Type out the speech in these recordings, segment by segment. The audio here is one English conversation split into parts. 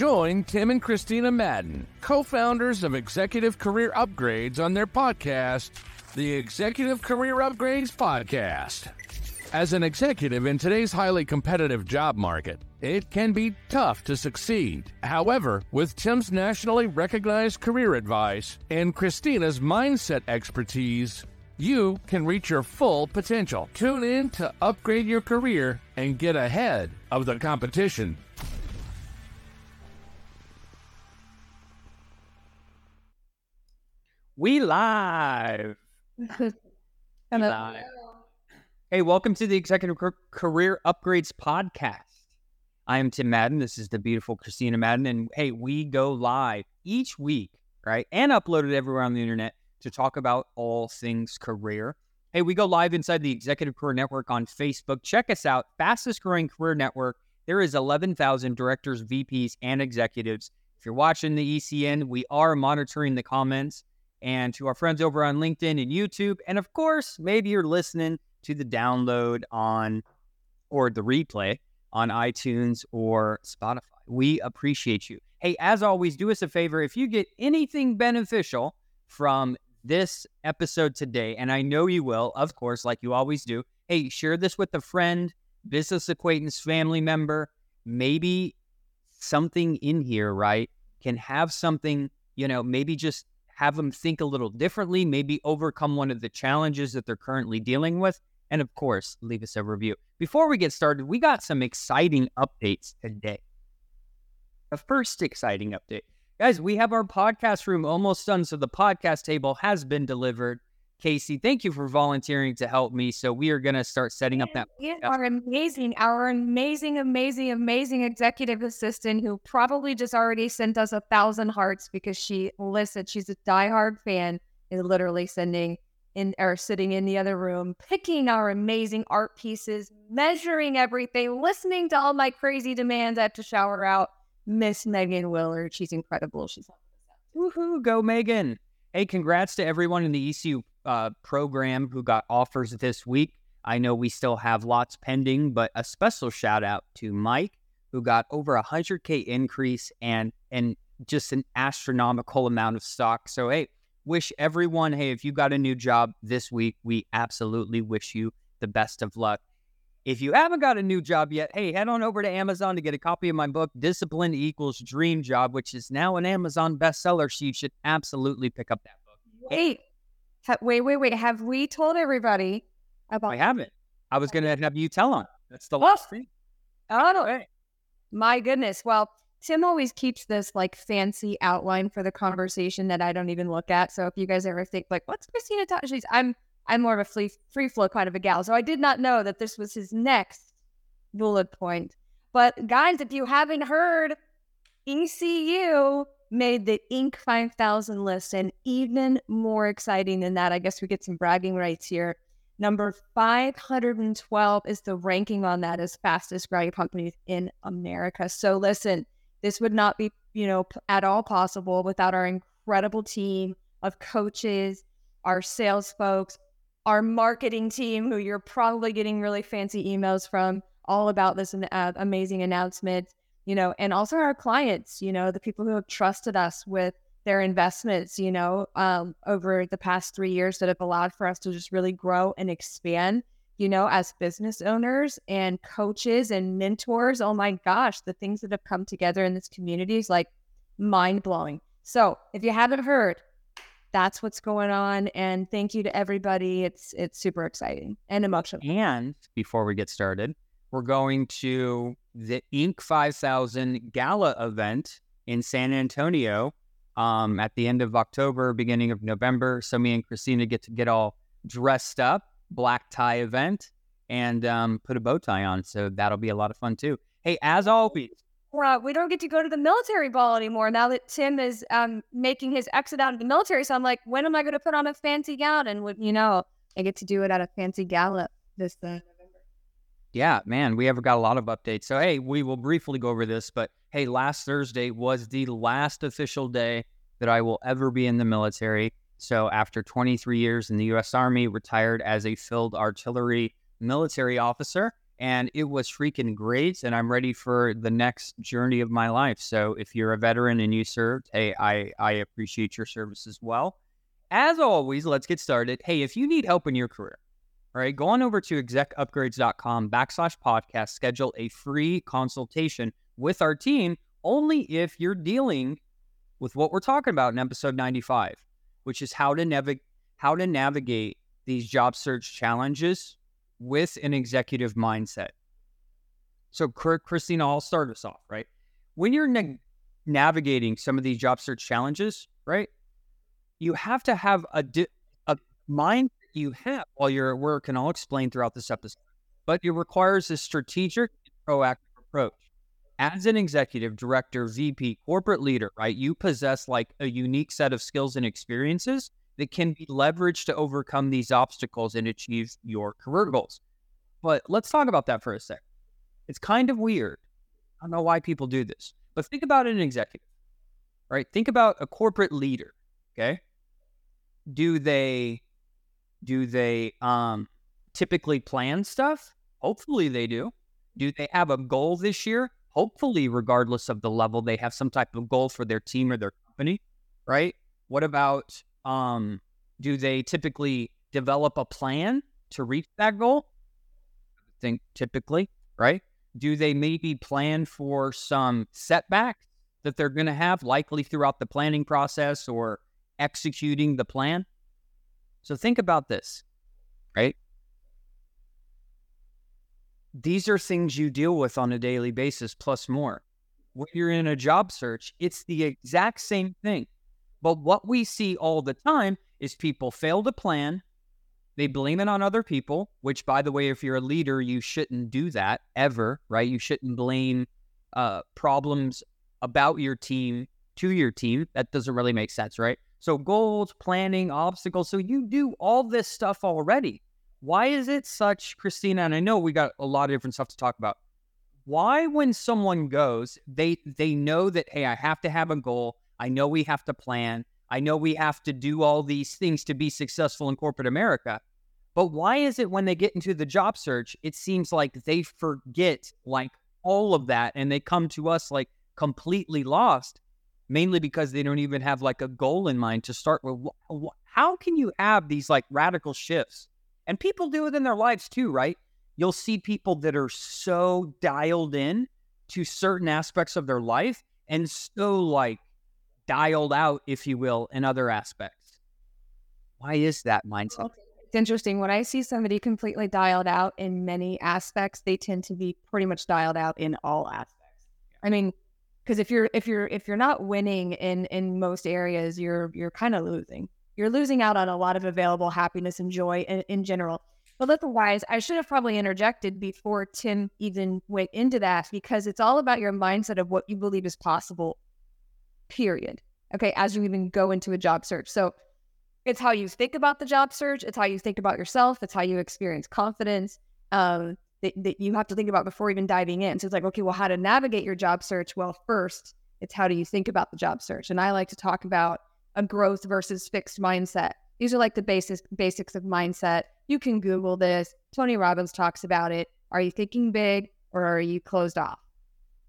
Join Tim and Kristina Madden, co founders of Executive Career Upgrades, on their podcast, the Executive Career Upgrades Podcast. As an executive in today's highly competitive job market, it can be tough to succeed. However, with Tim's nationally recognized career advice and Kristina's mindset expertise, you can reach your full potential. Tune in to upgrade your career and get ahead of the competition. We live. Hello. live. Hey, welcome to the Executive Career Upgrades Podcast. I am Tim Madden. This is the beautiful Kristina Madden. And hey, we go live each week, right? And uploaded everywhere on the internet to talk about all things career. Hey, we go live inside the Executive Career Network on Facebook. Check us out, fastest growing career network. There is 11,000 directors, VPs, and executives. If you're watching the ECN, we are monitoring the comments. And to our friends over on LinkedIn and YouTube. And of course, maybe you're listening to the download on or the replay on iTunes or Spotify. We appreciate you. Hey, as always, do us a favor. If you get anything beneficial from this episode today, and I know you will, of course, like you always do, hey, share this with a friend, business acquaintance, family member. Maybe something in here, right, can have something, you know, maybe just have them think a little differently, maybe overcome one of the challenges that they're currently dealing with. And of course, leave us a review. Before we get started, we got some exciting updates today. The first exciting update. Guys, we have our podcast room almost done. So the podcast table has been delivered. Casey, thank you for volunteering to help me. So we are going to start setting up that. You are amazing. Our amazing, amazing, amazing executive assistant who probably just already sent us a thousand hearts because she listened. She's a diehard fan. Is literally sending in or sitting in the other room, picking our amazing art pieces, measuring everything, listening to all my crazy demands. I have to shower out. Miss Megan Willard. She's incredible. She's Woohoo, go Megan. Hey, congrats to everyone in the ECU uh, program who got offers this week. I know we still have lots pending, but a special shout out to Mike, who got over a 100K increase and, and just an astronomical amount of stock. So, hey, wish everyone, hey, if you got a new job this week, we absolutely wish you the best of luck. If you haven't got a new job yet, hey, head on over to Amazon to get a copy of my book, Discipline Equals Dream Job, which is now an Amazon bestseller. So you should absolutely pick up that book. Wait, ha- wait, wait, wait. Have we told everybody about? I haven't. I was going to have you tell on. That's the last oh. thing. Oh, hey. my goodness. Well, Tim always keeps this like fancy outline for the conversation that I don't even look at. So if you guys ever think like, what's Kristina talking? She's I'm I'm more of a free free flow kind of a gal. So I did not know that this was his next bullet point. But guys, if you haven't heard, ECU made the Inc. 5000 list, and even more exciting than that, I guess we get some bragging rights here. Number 512 is the ranking on that as fastest growing companies in America. So listen, this would not be, you know, at all possible without our incredible team of coaches, our sales folks, our marketing team, who you're probably getting really fancy emails from all about this uh, amazing announcement, you know, and also our clients, you know, the people who have trusted us with their investments, you know, um, over the past three years that have allowed for us to just really grow and expand, you know, as business owners and coaches and mentors. Oh my gosh, the things that have come together in this community is like mind blowing. So if you haven't heard, that's what's going on. And thank you to everybody. It's it's super exciting and emotional. And before we get started, we're going to the Inc. 5000 Gala event in San Antonio um, at the end of October, beginning of November. So me and Kristina get to get all dressed up, black tie event, and um, put a bow tie on. So that'll be a lot of fun too. Hey, as always, uh, we don't get to go to the military ball anymore now that Tim is um, making his exit out of the military. So I'm like, when am I going to put on a fancy gown? And you know, I get to do it at a fancy gala this uh, November. Yeah, man, we have got a lot of updates. So hey, we will briefly go over this, but hey, last Thursday was the last official day that I will ever be in the military. So after 23 years in the U.S. Army, retired as a field artillery military officer and it was freaking great. And I'm ready for the next journey of my life. So if you're a veteran and you served, hey, I, I appreciate your service as well. As always, let's get started. Hey, if you need help in your career, all right, go on over to execupgrades.com backslash podcast, schedule a free consultation with our team only if you're dealing with what we're talking about in episode 95, which is how to navigate how to navigate these job search challenges with an executive mindset. So, Kristina, I'll start us off, right? When you're na- navigating some of these job search challenges, right, you have to have a, di- a mind you have while you're at work, and I'll explain throughout this episode, but it requires a strategic, proactive approach. As an executive, director, VP, corporate leader, right, you possess like a unique set of skills and experiences that can be leveraged to overcome these obstacles and achieve your career goals. But let's talk about that for a sec. It's kind of weird. I don't know why people do this, but think about an executive, right? Think about a corporate leader. Okay. Do they do they um typically plan stuff? Hopefully they do. Do they have a goal this year? Hopefully, regardless of the level, they have some type of goal for their team or their company, right? What about um, do they typically develop a plan to reach that goal? I think typically, right? Do they maybe plan for some setbacks that they're going to have likely throughout the planning process or executing the plan? So think about this, right? These are things you deal with on a daily basis, plus more. When you're in a job search, it's the exact same thing. But what we see all the time is people fail to plan. They blame it on other people, which, by the way, if you're a leader, you shouldn't do that ever, right? You shouldn't blame uh, problems about your team to your team. That doesn't really make sense, right? So, goals, planning, obstacles. So, you do all this stuff already. Why is it such, Kristina? And I know we got a lot of different stuff to talk about. Why, when someone goes, they they know that hey, I have to have a goal. I know we have to plan. I know we have to do all these things to be successful in corporate America. But why is it when they get into the job search, it seems like they forget like all of that and they come to us like completely lost, mainly because they don't even have like a goal in mind to start with. How can you have these like radical shifts? And people do it in their lives too, right? You'll see people that are so dialed in to certain aspects of their life and so like dialed out, if you will, in other aspects. Why is that mindset? It's interesting. When I see somebody completely dialed out in many aspects, they tend to be pretty much dialed out in all aspects. I mean, because if you're if you're if you're not winning in in most areas, you're you're kind of losing. You're losing out on a lot of available happiness and joy in, in general. But otherwise, I should have probably interjected before Tim even went into that because it's all about your mindset of what you believe is possible period. Okay, as you even go into a job search. So it's how you think about the job search, it's how you think about yourself, it's how you experience confidence. Um, that, that you have to think about before even diving in. So it's like, okay, well, how to navigate your job search? Well, first, it's how do you think about the job search? And I like to talk about a growth versus fixed mindset. These are like the basics basics of mindset. You can Google this. Tony Robbins talks about it. Are you thinking big or are you closed off?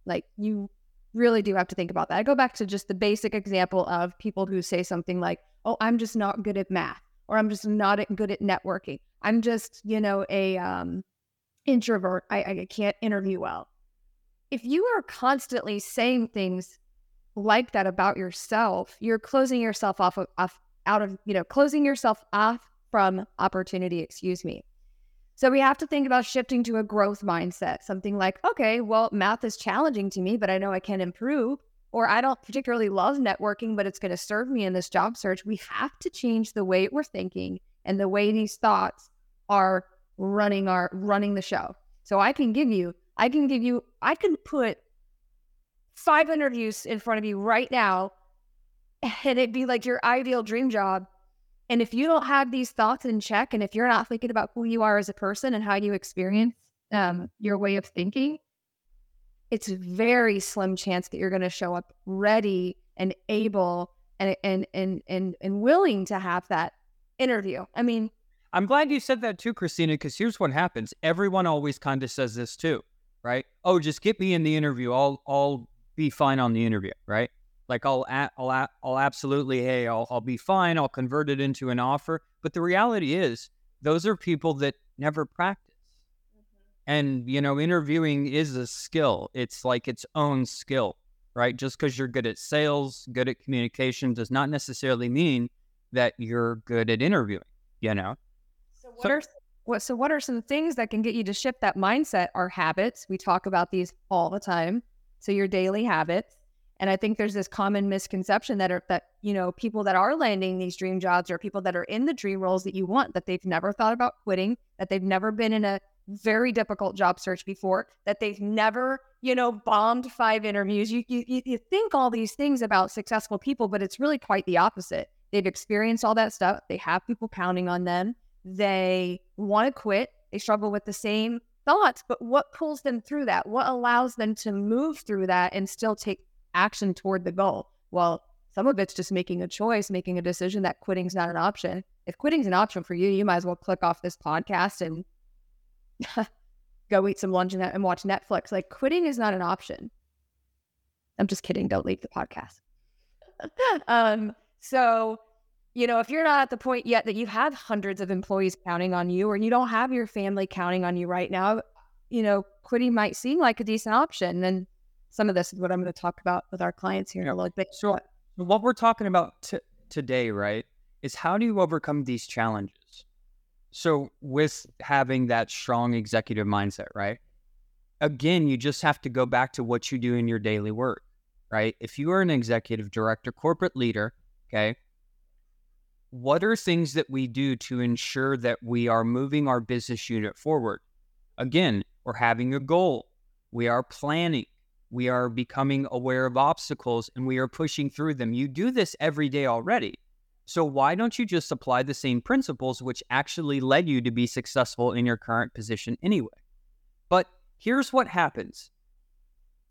Like you really do have to think about that. I go back to just the basic example of people who say something like, "Oh, I'm just not good at math," or "I'm just not good at networking." I'm just, you know, a um, introvert. I, I can't interview well. If you are constantly saying things like that about yourself, you're closing yourself off, of, off out of, you know, closing yourself off from opportunity. Excuse me. So we have to think about shifting to a growth mindset, something like, okay, well, math is challenging to me, but I know I can improve. Or I don't particularly love networking, but it's going to serve me in this job search. We have to change the way we're thinking and the way these thoughts are running our running the show. So I can give you, I can give you, I can put five interviews in front of you right now, and it'd be like your ideal dream job and if you don't have these thoughts in check, and if you're not thinking about who you are as a person and how you experience um, your way of thinking, it's very slim chance that you're going to show up ready and able and and and and and willing to have that interview. I mean, I'm glad you said that too, Kristina, because here's what happens. Everyone always kind of says this too, right? Oh, just get me in the interview. I'll I'll be fine on the interview, right? Like I'll I'll I'll absolutely hey, I'll I'll be fine. I'll convert it into an offer. But the reality is, those are people that never practice. Mm-hmm. And you know, interviewing is a skill. It's like its own skill, right? Just because you're good at sales, good at communication, does not necessarily mean that you're good at interviewing. You know. So what are what so what are some things that can get you to shift that mindset are habits. We talk about these all the time. So your daily habits. And I think there's this common misconception that are that, you know, people that are landing these dream jobs or people that are in the dream roles that you want, that they've never thought about quitting, that they've never been in a very difficult job search before, that they've never, you know, bombed five interviews. You you you think all these things about successful people, but it's really quite the opposite. They've experienced all that stuff. They have people counting on them. They want to quit. They struggle with the same thoughts, but what pulls them through that? What allows them to move through that and still take action toward the goal? Well, some of it's just making a choice, making a decision that quitting's not an option. If quitting's an option for you, you might as well click off this podcast and go eat some lunch and watch Netflix. Like quitting is not an option. I'm just kidding. Don't leave the podcast. um, so you know, if you're not at the point yet that you have hundreds of employees counting on you or you don't have your family counting on you right now, you know, quitting might seem like a decent option. And some of this is what I'm going to talk about with our clients here in a little bit. So, what we're talking about t- today, right, is how do you overcome these challenges? So, with having that strong executive mindset, right? Again, you just have to go back to what you do in your daily work, right? If you are an executive director, corporate leader, okay, what are things that we do to ensure that we are moving our business unit forward? Again, we're having a goal, we are planning, we are becoming aware of obstacles, and we are pushing through them. You do this every day already. So, why don't you just apply the same principles which actually led you to be successful in your current position anyway? But here's what happens.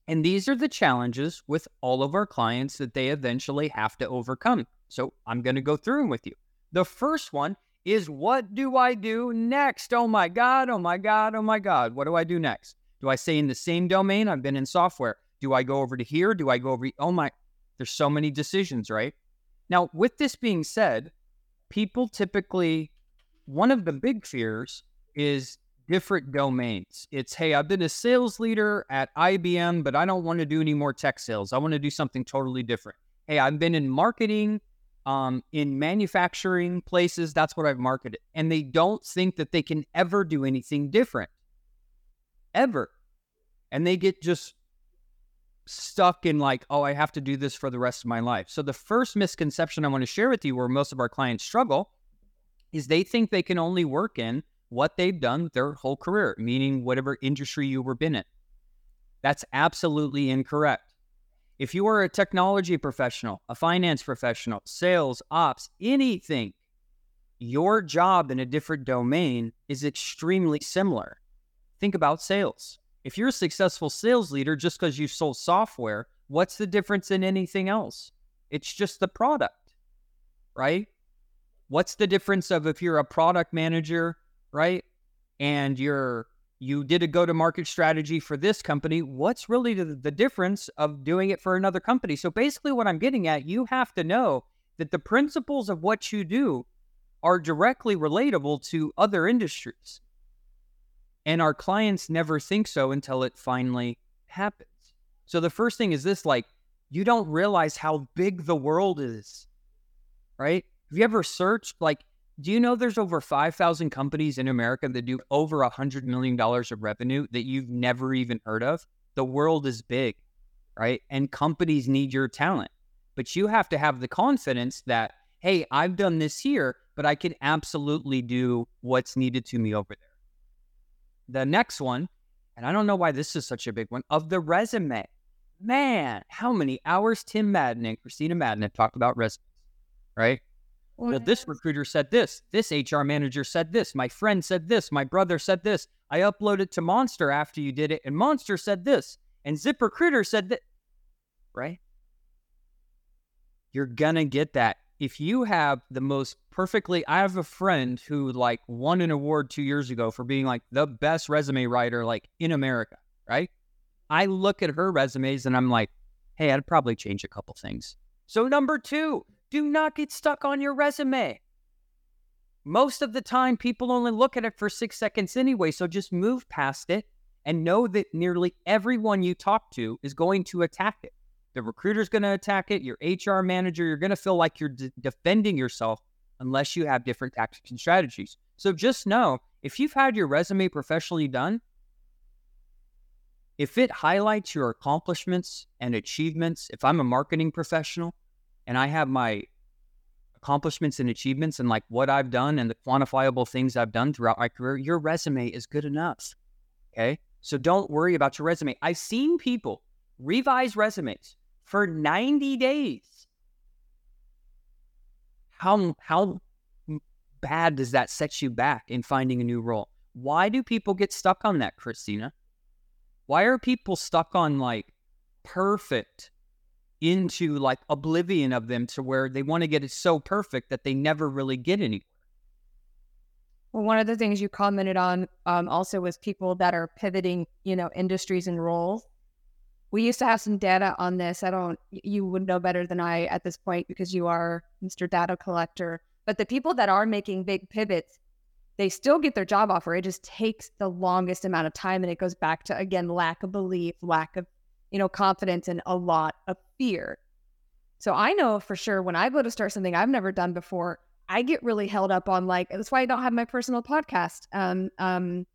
And these are the challenges with all of our clients that they eventually have to overcome. So I'm going to go through them with you. The first one is what do I do next? Oh my God, oh my God, oh my God. What do I do next? Do I stay in the same domain? I've been in software. Do I go over to here? Do I go over? Oh my, there's so many decisions, right? Now, with this being said, people typically, one of the big fears is different domains. It's, hey, I've been a sales leader at IBM, but I don't want to do any more tech sales. I want to do something totally different. Hey, I've been in marketing um, in manufacturing places, that's what I've marketed. And they don't think that they can ever do anything different. Ever. And they get just stuck in like, oh, I have to do this for the rest of my life. So the first misconception I want to share with you where most of our clients struggle is they think they can only work in what they've done their whole career, meaning whatever industry you were been in. That's absolutely incorrect. If you are a technology professional, a finance professional, sales, ops, anything, your job in a different domain is extremely similar. Think about sales. If you're a successful sales leader just because you sold software, what's the difference in anything else? It's just the product, right? What's the difference of if you're a product manager, right? And you're you did a go to market strategy for this company. What's really the, the, difference of doing it for another company? So basically, what I'm getting at, you have to know that the principles of what you do are directly relatable to other industries. And our clients never think so until it finally happens. So the first thing is this like, you don't realize how big the world is, right? Have you ever searched like do you know there's over 5,000 companies in America that do over a $100 million of revenue that you've never even heard of? The world is big, right? And companies need your talent. But you have to have the confidence that, hey, I've done this here, but I can absolutely do what's needed to me over there. The next one, and I don't know why this is such a big one, of the resume. Man, how many hours Tim Madden and Kristina Madden have talked about resumes, right? Well, this recruiter said this. This HR manager said this. My friend said this. My brother said this. I uploaded to Monster after you did it, and Monster said this. And ZipRecruiter said that. Right? You're going to get that. If you have the most perfectly. I have a friend who like won an award two years ago for being like the best resume writer like in America, right? I look at her resumes and I'm like, hey, I'd probably change a couple things. So, number two, do not get stuck on your resume. Most of the time, people only look at it for six seconds anyway. So just move past it and know that nearly everyone you talk to is going to attack it. The recruiter's going to attack it. Your HR manager, you're going to feel like you're d- defending yourself unless you have different tactics and strategies. So just know if you've had your resume professionally done, if it highlights your accomplishments and achievements, if I'm a marketing professional and I have my accomplishments and achievements and like what I've done and the quantifiable things I've done throughout my career, your resume is good enough. Okay. So don't worry about your resume. I've seen people revise resumes for 90 days. How, how bad does that set you back in finding a new role? Why do people get stuck on that, Kristina? Why are people stuck on like perfect into like oblivion of them to where they want to get it so perfect that they never really get anywhere? Well, one of the things you commented on um, also was people that are pivoting, you know, industries and roles. We used to have some data on this. I don't, you would know better than I at this point because you are Mr. Data Collector. But the people that are making big pivots, they still get their job offer. It just takes the longest amount of time. And it goes back to, again, lack of belief, lack of, you know, confidence, and a lot of fear. So I know for sure when I go to start something I've never done before, I get really held up on like, that's why I don't have my personal podcast um, um,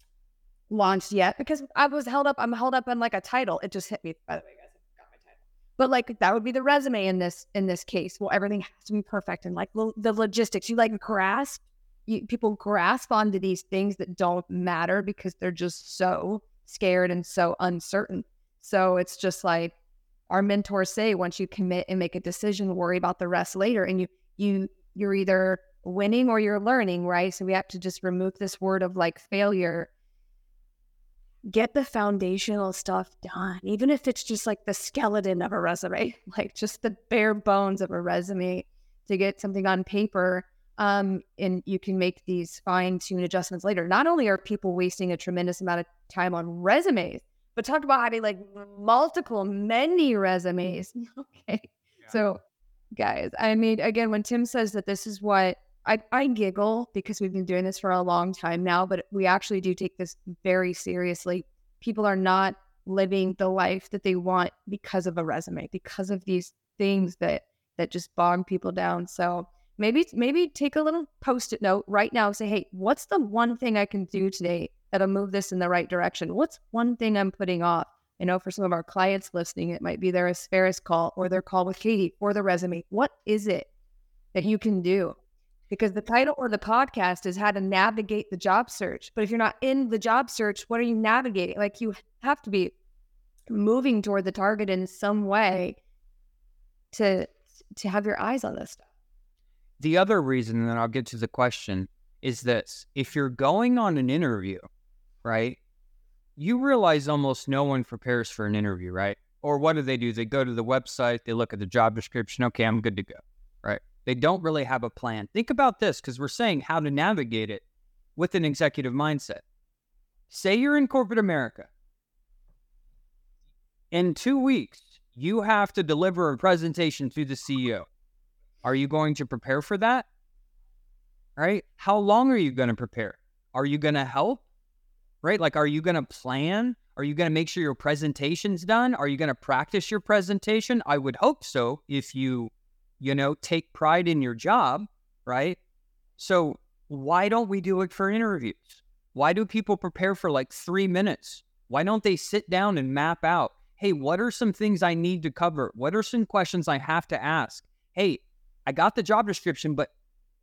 launched yet because I was held up. I'm held up on like a title. It just hit me, by the way, guys. I got my title. But like that would be the resume in this in this case. Well, everything has to be perfect and like lo- the logistics. You like grasp you, people grasp onto these things that don't matter because they're just so scared and so uncertain. So it's just like our mentors say once you commit and make a decision, worry about the rest later. And you you you're either winning or you're learning, right? So we have to just remove this word of like failure. Get the foundational stuff done, even if it's just like the skeleton of a resume, like just the bare bones of a resume to get something on paper um, and you can make these fine tune adjustments later. Not only are people wasting a tremendous amount of time on resumes, but talk about having like multiple, many resumes. Okay. Yeah. So, guys, I mean, again, when Tim says that this is what I, I giggle because we've been doing this for a long time now, but we actually do take this very seriously. People are not living the life that they want because of a resume, because of these things that that just bog people down. So maybe maybe take a little post-it note right now say hey what's the one thing i can do today that'll move this in the right direction what's one thing i'm putting off i know for some of our clients listening it might be their asparagus call or their call with katie or the resume what is it that you can do because the title or the podcast is how to navigate the job search but if you're not in the job search what are you navigating like you have to be moving toward the target in some way to to have your eyes on this stuff the other reason, and I'll get to the question, is this if you're going on an interview, right? You realize almost no one prepares for an interview, right? Or what do they do? They go to the website, they look at the job description. Okay, I'm good to go? They don't really have a plan. Think about this because we're saying how to navigate it with an executive mindset. Say you're in corporate America. In two weeks, you have to deliver a presentation to the CEO. Are you going to prepare for that? Right? How long are you going to prepare? Are you going to help? Right? Like, are you going to plan? Are you going to make sure your presentation's done? Are you going to practice your presentation? I would hope so if you, you know, take pride in your job, right? So, why don't we do it for interviews? Why do people prepare for like three minutes? Why don't they sit down and map out, hey, what are some things I need to cover? What are some questions I have to ask? Hey, I got the job description, but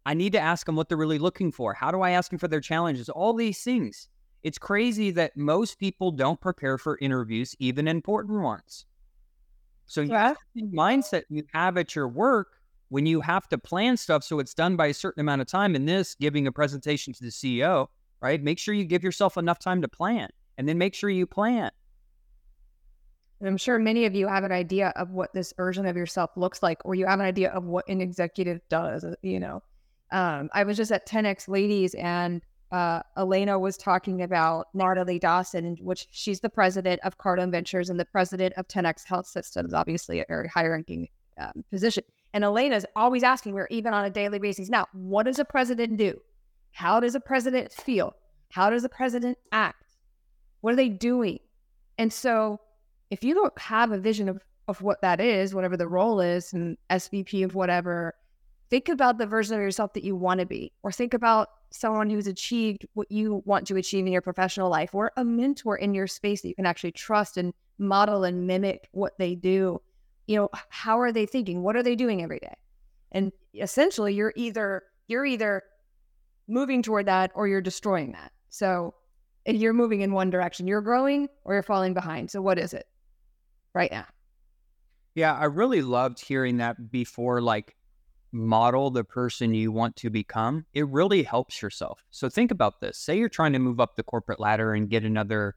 I need to ask them what they're really looking for. How do I ask them for their challenges? All these things. It's crazy that most people don't prepare for interviews, even important ones. So yeah. mindset you have at your work when you have to plan stuff so it's done by a certain amount of time. In this, giving a presentation to the CEO, right? Make sure you give yourself enough time to plan, and then make sure you plan. And I'm sure many of you have an idea of what this version of yourself looks like, or you have an idea of what an executive does, uh, you know. Um, I was just at 10X Ladies and uh, Elena was talking about Natalie Dawson, which she's the president of Cardone Ventures and the president of 10X Health Systems, obviously a very high ranking um, position. And Elena's always asking her, even on a daily basis, now, what does a president do? How does a president feel? How does a president act? What are they doing? And so, if you don't have a vision of, of what that is, whatever the role is, and SVP of whatever, think about the version of yourself that you want to be, or think about someone who's achieved what you want to achieve in your professional life, or a mentor in your space that you can actually trust and model and mimic what they do. You know, how are they thinking? What are they doing every day? And essentially, you're either you're either moving toward that or you're destroying that. So you're moving in one direction. You're growing or you're falling behind. So what is it right now? Yeah, I really loved hearing that before like model the person you want to become, it really helps yourself. So think about this. Say you're trying to move up the corporate ladder and get another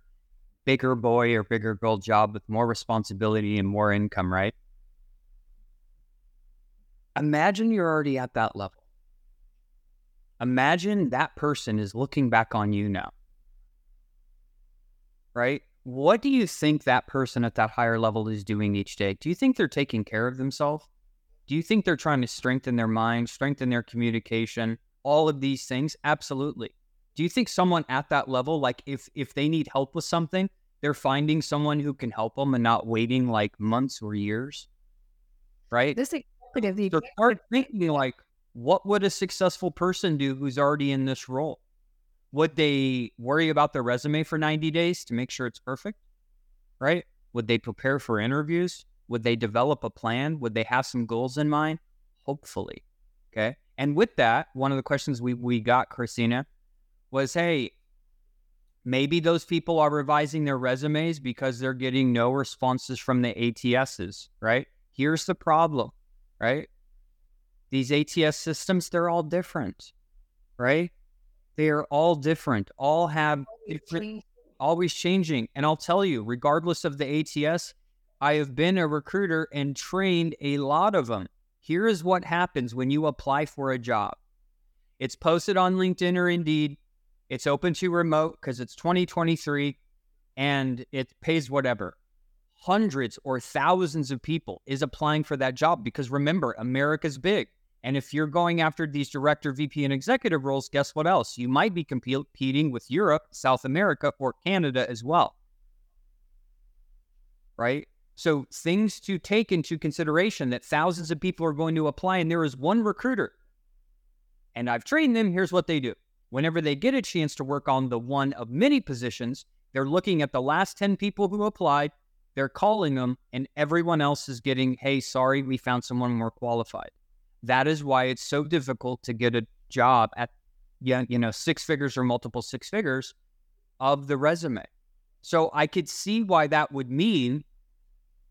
bigger boy or bigger girl job with more responsibility and more income, right? Imagine you're already at that level. Imagine that person is looking back on you now. Right? What do you think that person at that higher level is doing each day? Do you think they're taking care of themselves? Do you think they're trying to strengthen their mind, strengthen their communication, all of these things? Absolutely. Do you think someone at that level, like if if they need help with something, they're finding someone who can help them and not waiting like months or years? Right? This executive, so start thinking like, what would a successful person do who's already in this role? Would they worry about their resume for 90 days to make sure it's perfect? Right? Would they prepare for interviews? Would they develop a plan? Would they have some goals in mind? Hopefully. Okay. And with that, one of the questions we, we got, Kristina, was hey, maybe those people are revising their resumes because they're getting no responses from the ATSs, right? Here's the problem, right? These ATS systems, they're all different, right? They are all different, all have different, always changing. And I'll tell you, regardless of the ATS, I have been a recruiter and trained a lot of them. Here is what happens when you apply for a job it's posted on LinkedIn or Indeed, it's open to remote because it's 2023 and it pays whatever. Hundreds or thousands of people is applying for that job because remember, America's big. And if you're going after these director, VP, and executive roles, guess what else? You might be competing with Europe, South America, or Canada as well. Right? So, things to take into consideration that thousands of people are going to apply, and there is one recruiter. And I've trained them. Here's what they do whenever they get a chance to work on the one of many positions, they're looking at the last 10 people who applied, they're calling them, and everyone else is getting, hey, sorry, we found someone more qualified. That is why it's so difficult to get a job at, you know, six figures or multiple six figures of the resume. So I could see why that would mean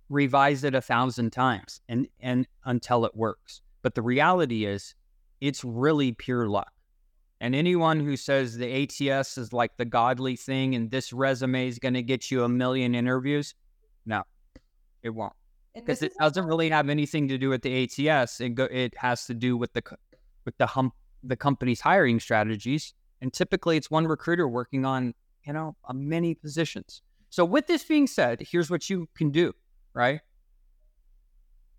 revise it a thousand times and and until it works. But the reality is it's really pure luck. And anyone who says the ATS is like the godly thing and this resume is going to get you a million interviews, no, it won't. Because it doesn't really have anything to do with the ATS. It go, it has to do with the with the hump the company's hiring strategies. And typically, it's one recruiter working on you know many positions. So, with this being said, here's what you can do right?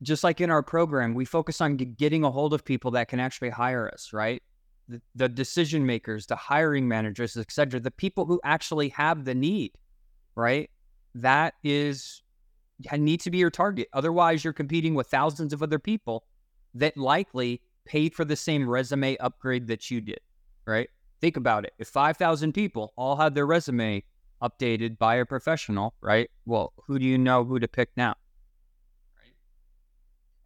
Just like in our program, we focus on getting a hold of people that can actually hire us, right? The, the decision makers, the hiring managers, etc., the people who actually have the need, right? That is need to be your target. Otherwise, you're competing with thousands of other people that likely paid for the same resume upgrade that you did, right? Think about it. If 5,000 people all had their resume updated by a professional, right? Well, who do you know who to pick now?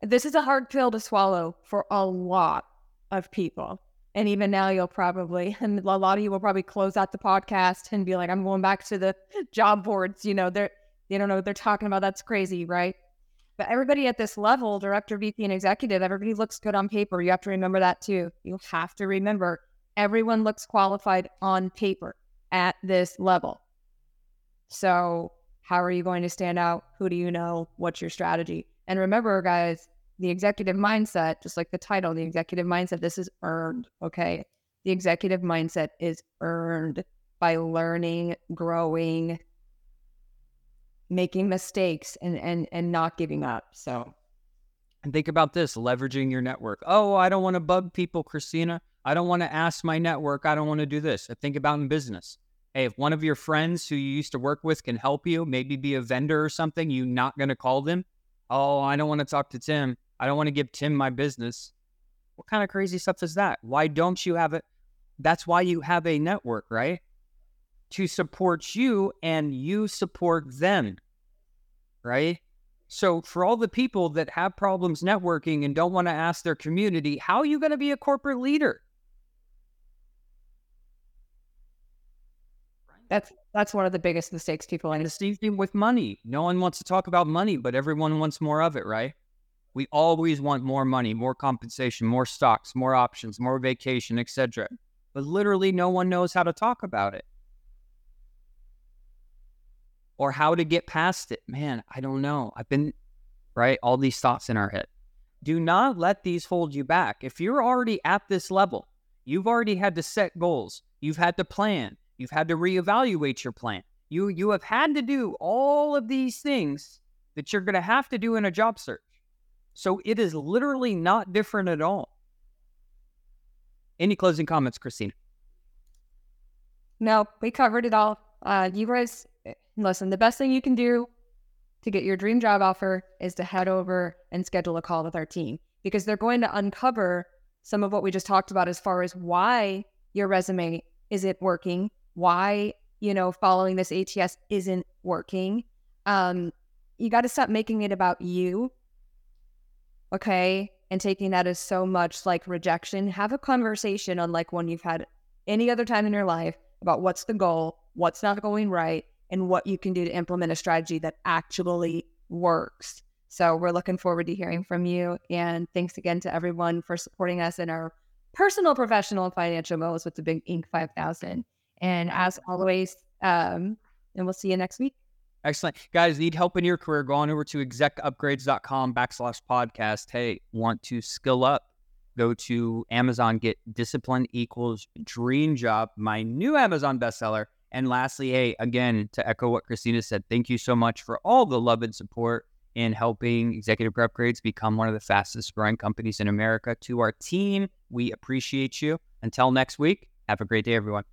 This is a hard pill to swallow for a lot of people. And even now, you'll probably, and a lot of you will probably close out the podcast and be like, I'm going back to the job boards. You know, they're, they don't know what they're talking about. That's crazy, right? But everybody at this level, director, VP, and executive, everybody looks good on paper. You have to remember that too. You have to remember everyone looks qualified on paper at this level. So, how are you going to stand out? Who do you know? What's your strategy? And remember, guys, the executive mindset, just like the title, the executive mindset, this is earned. Okay. The executive mindset is earned by learning, growing, making mistakes and and and not giving up. So and think about this leveraging your network. Oh, I don't want to bug people, Kristina. I don't want to ask my network. I don't want to do this. I think about in business. Hey, if one of your friends who you used to work with can help you, maybe be a vendor or something, you're not going to call them. Oh, I don't want to talk to Tim. I don't want to give Tim my business. What kind of crazy stuff is that? Why don't you have it? That's why you have a network, right? To support you and you support them, right? So, for all the people that have problems networking and don't want to ask their community, how are you going to be a corporate leader? That's that's one of the biggest mistakes people. And the same thing with money. No one wants to talk about money, but everyone wants more of it, right? We always want more money, more compensation, more stocks, more options, more vacation, etc. But literally, no one knows how to talk about it or how to get past it. Man, I don't know. I've been, right? All these thoughts in our head. Do not let these hold you back. If you're already at this level, you've already had to set goals, you've had to plan, you've had to reevaluate your plan. You, you have had to do all of these things that you're going to have to do in a job search. So it is literally not different at all. Any closing comments, Kristina? No, we covered it all. Uh, you guys listen, the best thing you can do to get your dream job offer is to head over and schedule a call with our team because they're going to uncover some of what we just talked about as far as why your resume isn't working, why, you know, following this ATS isn't working. Um, you got to stop making it about you. Okay. And taking that as so much like rejection. Have a conversation unlike one you've had any other time in your life about what's the goal, what's not going right, and what you can do to implement a strategy that actually works. So we're looking forward to hearing from you. And thanks again to everyone for supporting us in our personal, professional, financial goals with the Big Inc. 5000. And as always, um, and we'll see you next week. Excellent. Guys, need help in your career? Go on over to execupgrades.com backslash podcast. Hey, want to skill up? Go to Amazon, get discipline equals dream job, my new Amazon bestseller and lastly, hey, again, to echo what Kristina said, thank you so much for all the love and support in helping Executive Upgrades become one of the fastest growing companies in America. To our team, we appreciate you. Until next week, have a great day, everyone.